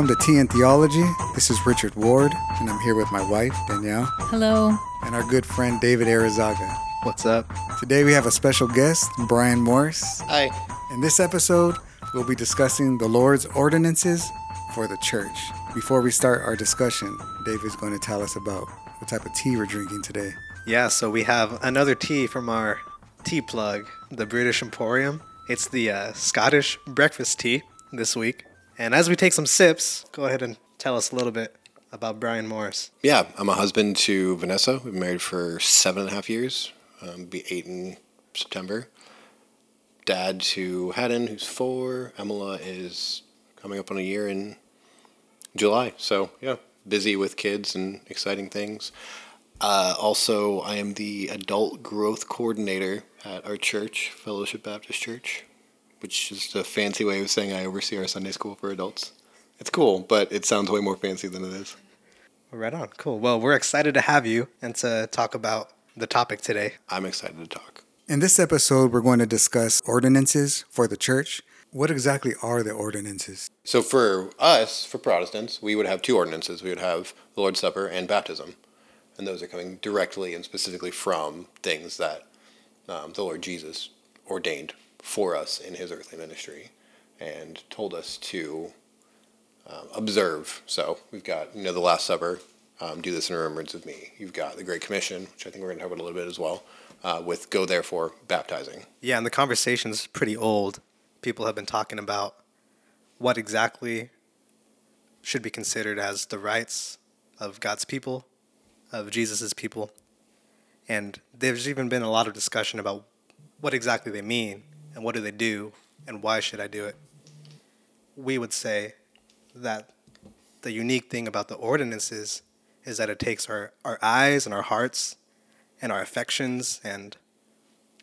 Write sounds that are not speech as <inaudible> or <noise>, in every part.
Welcome to Tea and Theology. This is Richard Ward, and I'm here with my wife, Danielle, Hello. and our good friend, David Arizaga. What's up? Today we have a special guest, Brian Morris. Hi. In this episode, we'll be discussing the Lord's ordinances for the church. Before we start our discussion, David's going to tell us about what type of tea we're drinking today. Yeah, so we have another tea from our tea plug, the British Emporium. It's the uh, Scottish breakfast tea this week. And as we take some sips, go ahead and tell us a little bit about Brian Morris. Yeah, I'm a husband to Vanessa. We've been married for seven and a half years. Um, be eight in September. Dad to Haddon, who's four. Emila is coming up on a year in July. So yeah, busy with kids and exciting things. Uh, also, I am the adult growth coordinator at our church, Fellowship Baptist Church, which is a fancy way of saying I oversee our Sunday school for adults. It's cool, but it sounds way more fancy than it is. Right on. Cool. Well, we're excited to have you and to talk about the topic today. I'm excited to talk. In this episode, we're going to discuss ordinances for the church. What exactly are the ordinances? So for us, for Protestants, we would have two ordinances. We would have the Lord's Supper and baptism, and those are coming directly and specifically from things that um, the Lord Jesus ordained for us in His earthly ministry, and told us to um, observe. So we've got you know the Last Supper, um, do this in remembrance of me. You've got the Great Commission, which I think we're going to talk about a little bit as well, uh, with go therefore baptizing. Yeah, and the conversation's pretty old. People have been talking about what exactly should be considered as the rites of God's people, of Jesus' people. And there's even been a lot of discussion about what exactly they mean and what do they do and why should I do it. We would say that the unique thing about the ordinances is that it takes our, our eyes and our hearts and our affections and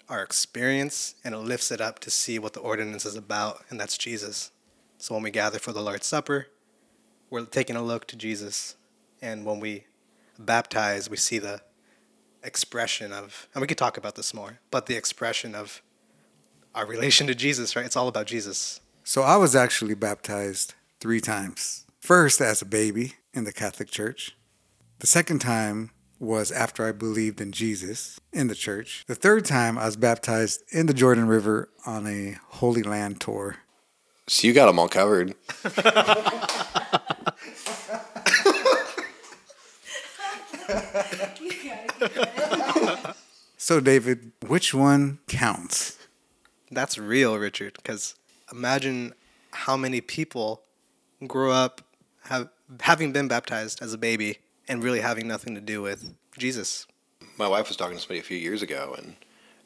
our experience and it lifts it up to see what the ordinance is about, and that's Jesus. So when we gather for the Lord's Supper, we're taking a look to Jesus. And when we baptize, we see the expression of, and we could talk about this more, but the expression of our relation to Jesus, right? It's all about Jesus. So I was actually baptized three times. First, as a baby in the Catholic Church. The second time was after I believed in Jesus in the church. The third time, I was baptized in the Jordan River on a Holy Land tour. So you got them all covered. <laughs> So, David, which one counts? That's real, Richard, because imagine how many people grow up have, having been baptized as a baby and really having nothing to do with Jesus. my wife was talking to somebody a few years ago, and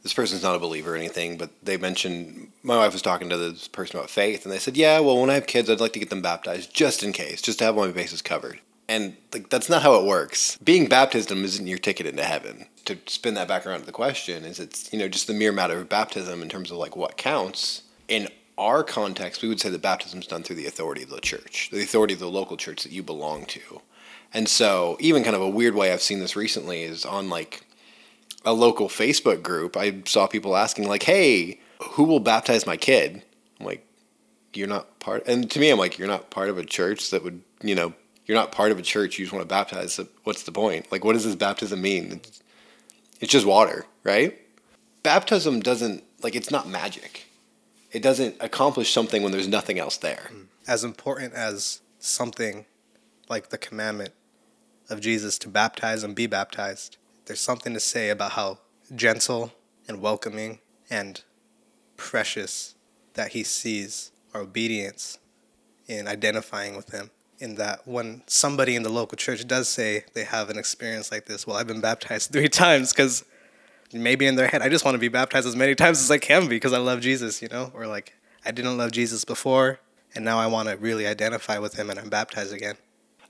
this person's not a believer or anything, but they mentioned my wife was talking to this person about faith, and they said, "Yeah, well, when I have kids, I'd like to get them baptized just in case, just to have my bases covered." And like that's not how it works. Being baptism isn't your ticket into heaven. To spin that back around to the question, is it's you know just the mere matter of baptism in terms of like what counts in our context. We would say that baptism is done through the authority of the church, the authority of the local church that you belong to. And so, even kind of a weird way I've seen this recently is on like a local Facebook group. I saw people asking like, "Hey, who will baptize my kid?" I'm like, "You're not part." And to me, I'm like, "You're not part of a church that would, you know, you're not part of a church. You just want to baptize. So what's the point? Like, what does this baptism mean? It's, it's just water, right? Baptism doesn't like it's not magic. It doesn't accomplish something when there's nothing else there. Hmm. As important as something like the commandment of Jesus to baptize and be baptized, there's something to say about how gentle and welcoming and precious that he sees our obedience in identifying with him. In that, when somebody in the local church does say they have an experience like this, well, I've been baptized three <laughs> times because maybe in their head, I just want to be baptized as many times as I can be because I love Jesus, you know? Or like, I didn't love Jesus before, and now I want to really identify with him and I'm baptized again.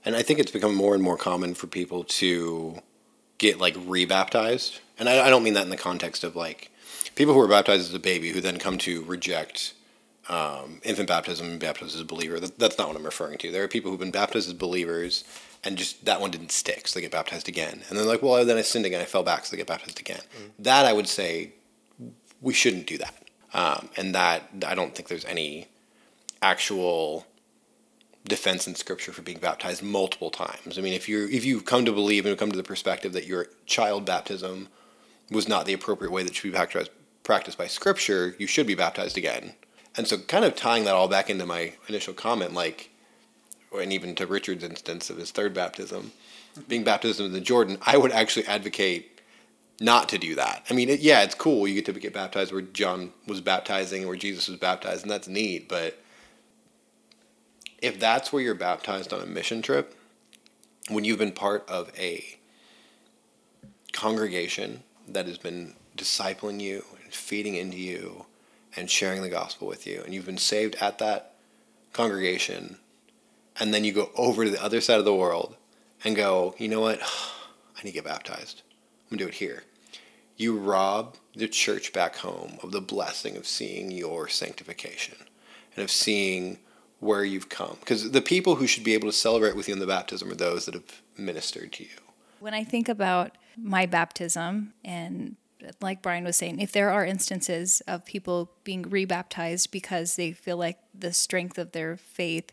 And I think it's become more and more common for people to get like rebaptized. And I, I don't mean that in the context of like people who were baptized as a baby who then come to reject um, infant baptism and baptized as a believer. That, that's not what I'm referring to. There are people who've been baptized as believers and just that one didn't stick, so they get baptized again. And they're like, well, then I sinned again, I fell back, so they get baptized again. That I would say we shouldn't do that. Um, and that I don't think there's any actual defense in scripture for being baptized multiple times. I mean, if you if you come to believe and come to the perspective that your child baptism was not the appropriate way that should be baptized, practiced by scripture, you should be baptized again. And so, kind of tying that all back into my initial comment, like, and even to Richard's instance of his third baptism, being baptized in the Jordan, I would actually advocate not to do that. I mean, it, yeah, it's cool. You get to get baptized where John was baptizing, and where Jesus was baptized, and that's neat. But if that's where you're baptized on a mission trip, when you've been part of a congregation that has been discipling you and feeding into you and sharing the gospel with you, and you've been saved at that congregation, and then you go over to the other side of the world and go, you know what? <sighs> I need to get baptized. I'm going to do it here. You rob the church back home of the blessing of seeing your sanctification and of seeing where you've come. Because the people who should be able to celebrate with you in the baptism are those that have ministered to you. When I think about my baptism, and like Brian was saying, if there are instances of people being rebaptized because they feel like the strength of their faith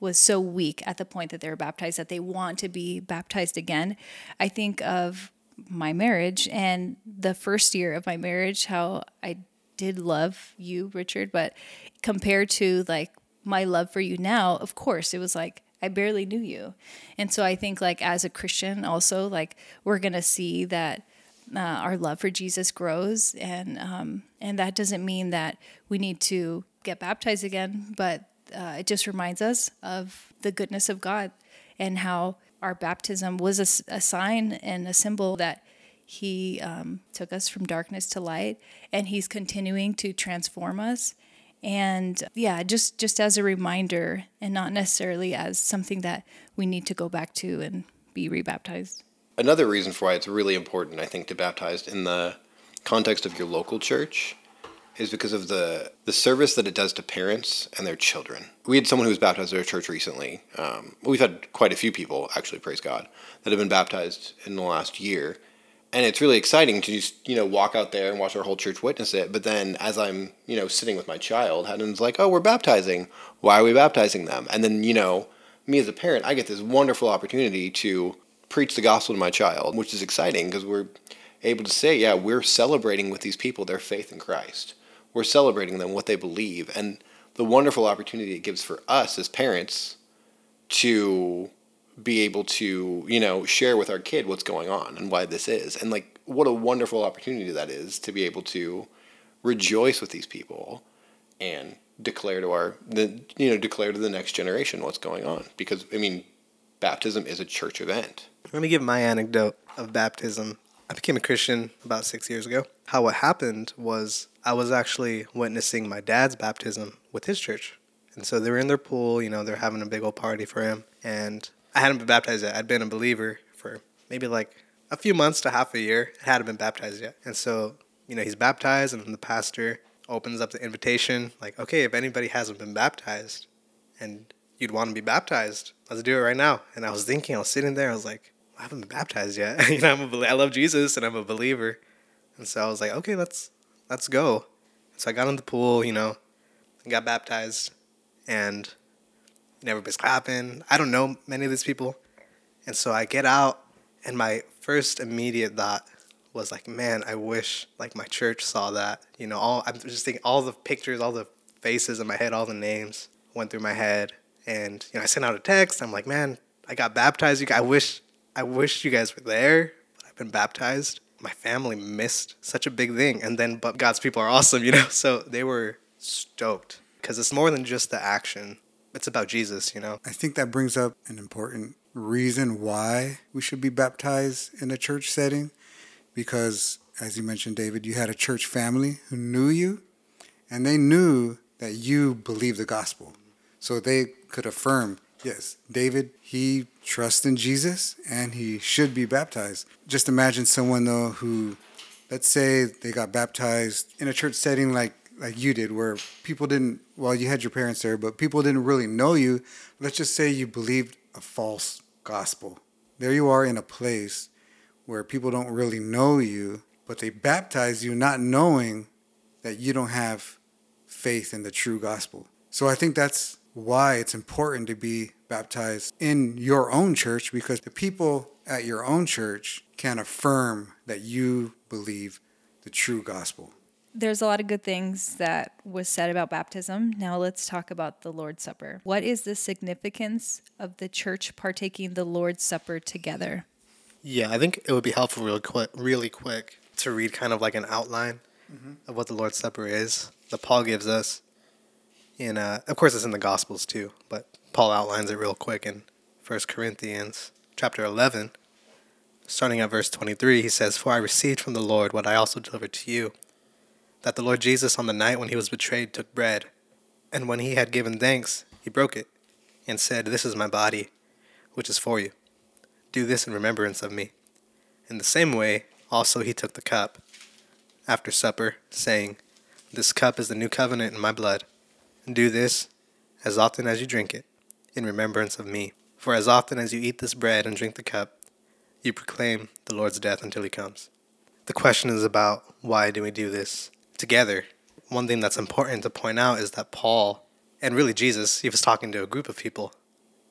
was so weak at the point that they were baptized that they want to be baptized again, I think of my marriage and the first year of my marriage, how I did love you, Richard, but compared to like my love for you now, of course, it was like I barely knew you. And so I think like as a Christian also like we're going to see that uh, our love for Jesus grows. And um, and that doesn't mean that we need to get baptized again, but uh, it just reminds us of the goodness of God and how our baptism was a, a sign and a symbol that he um, took us from darkness to light. And he's continuing to transform us. And yeah just just as a reminder and not necessarily as something that we need to go back to and be rebaptized another reason for why it's really important i think to baptize in the context of your local church is because of the the service that it does to parents and their children. We had someone who was baptized at our church recently. Um, we've had quite a few people, actually, praise God, that have been baptized in the last year, and it's really exciting to just you know walk out there and watch our whole church witness it. But then as I'm you know sitting with my child, Haddon's like, "Oh, we're baptizing. Why are we baptizing them?" And then you know me as a parent, I get this wonderful opportunity to preach the gospel to my child, which is exciting because we're able to say, yeah, we're celebrating with these people their faith in Christ we're celebrating them, what they believe, and the wonderful opportunity it gives for us as parents to be able to, you know, share with our kid what's going on and why this is. And like what a wonderful opportunity that is to be able to rejoice with these people and declare to our the you know, declare to the next generation what's going on. Because I mean, baptism is a church event. Let me give my anecdote of baptism. I became a Christian about six years ago. How what happened was I was actually witnessing my dad's baptism with his church. And so they were in their pool, you know, they're having a big old party for him. And I hadn't been baptized yet. I'd been a believer for maybe like a few months to half a year. I hadn't been baptized yet. And so, you know, he's baptized, and the pastor opens up the invitation like, okay, if anybody hasn't been baptized and you'd want to be baptized, let's do it right now. And I was thinking, I was sitting there, I was like, I haven't been baptized yet. <laughs> you know, I'm a, I love Jesus and I'm a believer. And so I was like, okay, let's let's go. So I got in the pool, you know, got baptized, and everybody's clapping. I don't know many of these people. And so I get out, and my first immediate thought was like, man, I wish like my church saw that. You know, all I'm just thinking all the pictures, all the faces in my head, all the names went through my head. And you know, I sent out a text. I'm like, man, I got baptized. You guys, I wish I wish you guys were there. But I've been baptized my family missed such a big thing. And then, but God's people are awesome, you know? <laughs> So they were stoked because it's more than just the action, it's about Jesus, you know? I think that brings up an important reason why we should be baptized in a church setting because, as you mentioned, David, you had a church family who knew you and they knew that you believed the gospel. So they could affirm Yes, David, he trusts in Jesus and he should be baptized. Just imagine someone though who let's say they got baptized in a church setting like like you did where people didn't well you had your parents there but people didn't really know you. Let's just say you believed a false gospel. There you are in a place where people don't really know you, but they baptize you not knowing that you don't have faith in the true gospel. So I think that's why it's important to be baptized in your own church because the people at your own church can affirm that you believe the true gospel. There's a lot of good things that was said about baptism. Now let's talk about the Lord's Supper. What is the significance of the church partaking the Lord's Supper together? Yeah, I think it would be helpful real quick, really quick to read kind of like an outline mm-hmm. of what the Lord's Supper is that Paul gives us. In uh, of course, it's in the Gospels too, but Paul outlines it real quick in 1 Corinthians chapter 11, starting at verse 23. He says, "For I received from the Lord what I also delivered to you, that the Lord Jesus, on the night when he was betrayed, took bread, and when he had given thanks, he broke it, and said, This is my body, which is for you. Do this in remembrance of me." In the same way, also he took the cup after supper, saying, This cup is the new covenant in my blood. Do this as often as you drink it, in remembrance of me. For as often as you eat this bread and drink the cup, you proclaim the Lord's death until he comes. The question is about why do we do this together? One thing that's important to point out is that Paul, and really Jesus, he was talking to a group of people,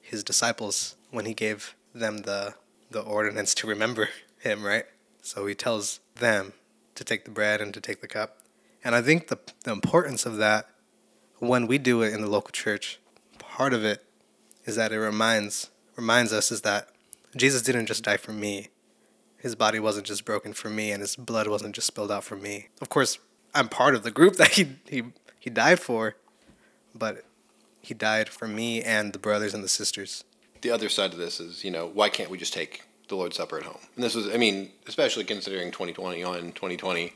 his disciples, when he gave them the, the ordinance to remember him, right? So he tells them to take the bread and to take the cup. And I think the, the importance of that when we do it in the local church, part of it is that it reminds reminds us is that Jesus didn't just die for me. His body wasn't just broken for me and his blood wasn't just spilled out for me. Of course, I'm part of the group <laughs> that he he, he died for, but he died for me and the brothers and the sisters. The other side of this is, you know, why can't we just take the Lord's Supper at home? And this was, I mean, especially considering 2021, 2020,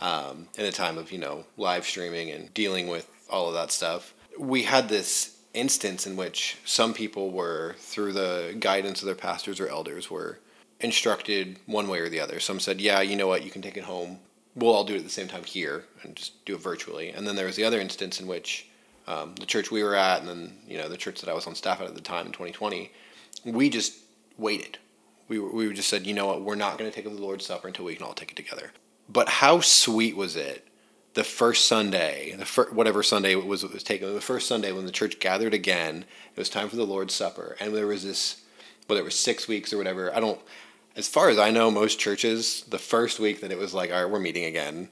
um, in a time of, you know, live streaming and dealing with all of that stuff. We had this instance in which some people were, through the guidance of their pastors or elders, were instructed one way or the other. Some said, yeah, you know what, you can take it home. We'll all do it at the same time here and just do it virtually. And then there was the other instance in which um, the church we were at, and then, you know, the church that I was on staff at at the time in 2020, we just waited. We, we just said, you know what, we're not going to take the Lord's Supper until we can all take it together. But how sweet was it the first Sunday, the fir- whatever Sunday it was, it was taken, the first Sunday when the church gathered again, it was time for the Lord's Supper, and there was this, whether it was six weeks or whatever. I don't, as far as I know, most churches, the first week that it was like, all right, we're meeting again,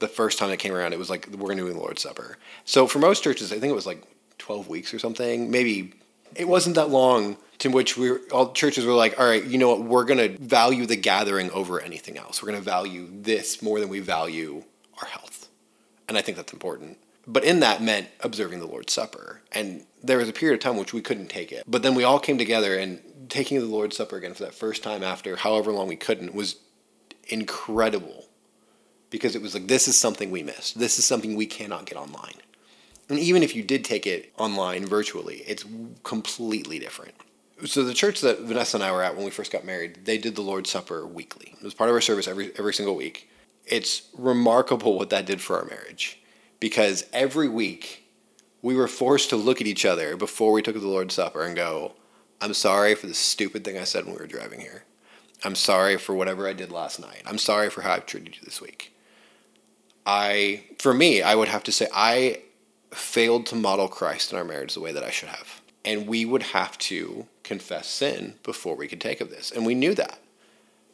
the first time it came around, it was like we're going to do the Lord's Supper. So for most churches, I think it was like twelve weeks or something, maybe. It wasn't that long to which we were, all churches were like, all right, you know what, we're going to value the gathering over anything else. We're going to value this more than we value our health. And I think that's important. But in that meant observing the Lord's Supper. And there was a period of time which we couldn't take it. But then we all came together and taking the Lord's Supper again for that first time after however long we couldn't was incredible. Because it was like, this is something we missed. This is something we cannot get online. And even if you did take it online virtually, it's completely different. So the church that Vanessa and I were at when we first got married, they did the Lord's Supper weekly. It was part of our service every every single week it's remarkable what that did for our marriage because every week we were forced to look at each other before we took the Lord's Supper and go, I'm sorry for the stupid thing I said when we were driving here. I'm sorry for whatever I did last night. I'm sorry for how I've treated you this week. I, for me, I would have to say I failed to model Christ in our marriage the way that I should have. And we would have to confess sin before we could take of this. And we knew that.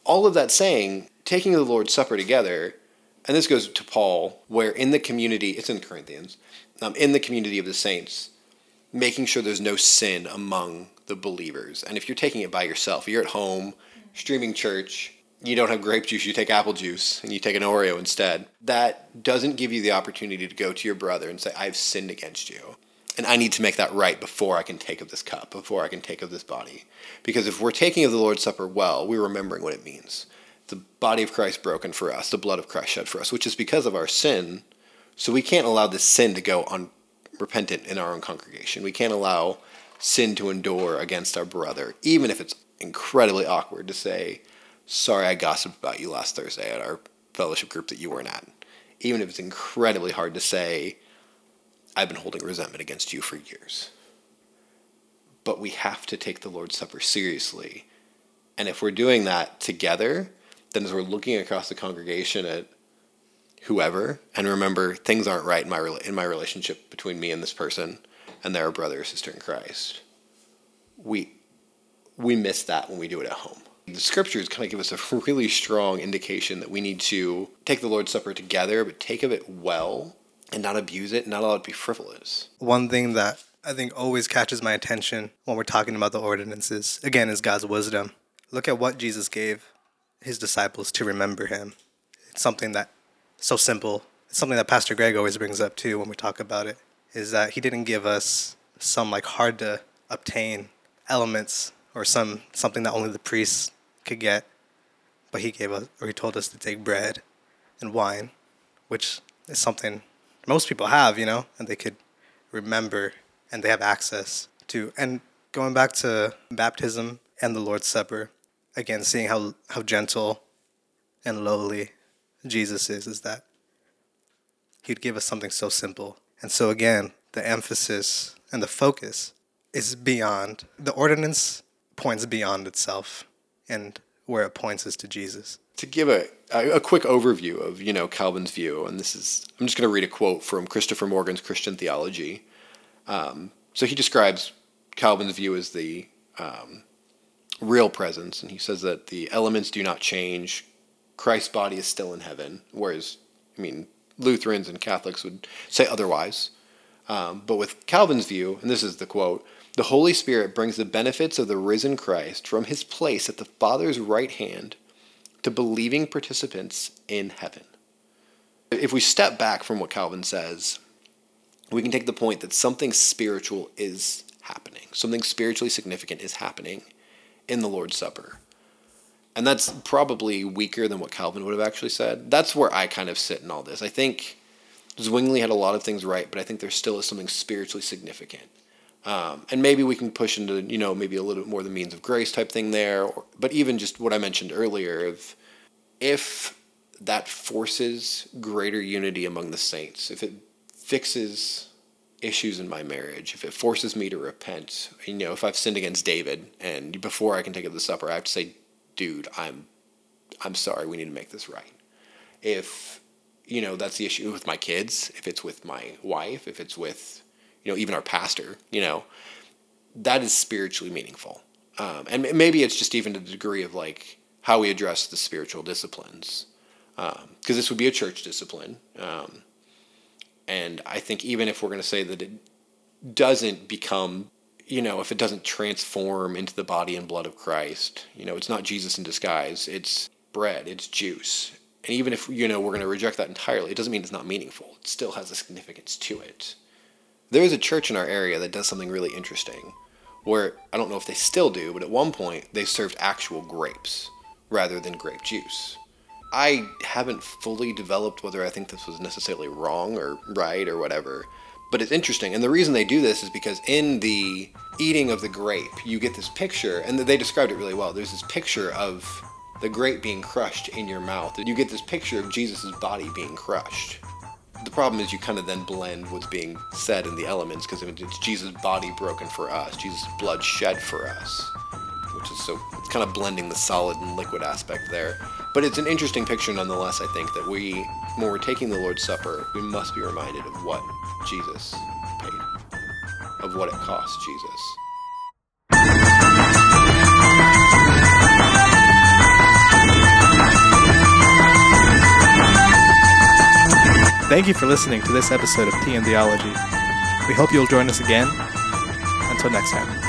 All of that saying, taking the Lord's Supper together, and this goes to Paul, where in the community, it's in Corinthians, um, in the community of the saints, making sure there's no sin among the believers. And if you're taking it by yourself, you're at home, streaming church, you don't have grape juice, you take apple juice, and you take an Oreo instead. That doesn't give you the opportunity to go to your brother and say, I've sinned against you. And I need to make that right before I can take of this cup, before I can take of this body. Because if we're taking of the Lord's Supper well, we're remembering what it means the body of Christ broken for us, the blood of Christ shed for us, which is because of our sin. So we can't allow this sin to go unrepentant in our own congregation. We can't allow sin to endure against our brother, even if it's incredibly awkward to say, Sorry, I gossiped about you last Thursday at our fellowship group that you weren't at. Even if it's incredibly hard to say, I've been holding resentment against you for years. But we have to take the Lord's Supper seriously. And if we're doing that together, then as we're looking across the congregation at whoever and remember things aren't right in my in my relationship between me and this person and they're a brother or sister in Christ. We we miss that when we do it at home. The scriptures kind of give us a <laughs> really strong indication that we need to take the Lord's Supper together, but take of it well and not abuse it, not allow it to be frivolous. One thing that I think always catches my attention when we're talking about the ordinances, again, is God's wisdom. Look at what Jesus gave his disciples to remember him. It's something that so simple. It's something that Pastor Greg always brings up too when we talk about it, is that he didn't give us some like hard to obtain elements or some something that only the priests could get, but he gave us or he told us to take bread and wine, which is something most people have, you know, and they could remember and they have access to. And going back to baptism and the Lord's Supper, again, seeing how, how gentle and lowly Jesus is, is that he'd give us something so simple. And so, again, the emphasis and the focus is beyond, the ordinance points beyond itself, and where it points is to Jesus to give a, a quick overview of you know Calvin's view, and this is I'm just going to read a quote from Christopher Morgan's Christian Theology. Um, so he describes Calvin's view as the um, real presence, and he says that the elements do not change. Christ's body is still in heaven, whereas I mean Lutherans and Catholics would say otherwise. Um, but with Calvin's view, and this is the quote, the Holy Spirit brings the benefits of the risen Christ from his place at the Father's right hand to believing participants in heaven. If we step back from what Calvin says, we can take the point that something spiritual is happening. Something spiritually significant is happening in the Lord's Supper. And that's probably weaker than what Calvin would have actually said. That's where I kind of sit in all this. I think Zwingli had a lot of things right, but I think there still is something spiritually significant. Um, and maybe we can push into, you know, maybe a little bit more the means of grace type thing there. Or, but even just what I mentioned earlier of if that forces greater unity among the saints, if it fixes issues in my marriage, if it forces me to repent, you know, if I've sinned against David and before I can take up the supper, I have to say, dude, I'm, I'm sorry, we need to make this right. If, you know, that's the issue with my kids, if it's with my wife, if it's with, you know, even our pastor, you know, that is spiritually meaningful. Um, and maybe it's just even to the degree of like how we address the spiritual disciplines, because um, this would be a church discipline. Um, and I think even if we're going to say that it doesn't become, you know, if it doesn't transform into the body and blood of Christ, you know, it's not Jesus in disguise. It's bread, it's juice. And even if, you know, we're going to reject that entirely, it doesn't mean it's not meaningful. It still has a significance to it. There is a church in our area that does something really interesting where I don't know if they still do, but at one point they served actual grapes rather than grape juice. I haven't fully developed whether I think this was necessarily wrong or right or whatever, but it's interesting. And the reason they do this is because in the eating of the grape, you get this picture, and they described it really well. There's this picture of the grape being crushed in your mouth. You get this picture of Jesus' body being crushed the problem is you kind of then blend what's being said in the elements because it's Jesus' body broken for us, Jesus' blood shed for us, is so it's kind of blending the solid and liquid aspect there. But it's an interesting picture nonetheless. I think that we, when we're taking the Lord's Supper, we must be reminded of what Jesus paid, of what it cost Jesus. Thank you for listening to this episode of Tea and Theology. We hope you'll join us again. Until next time.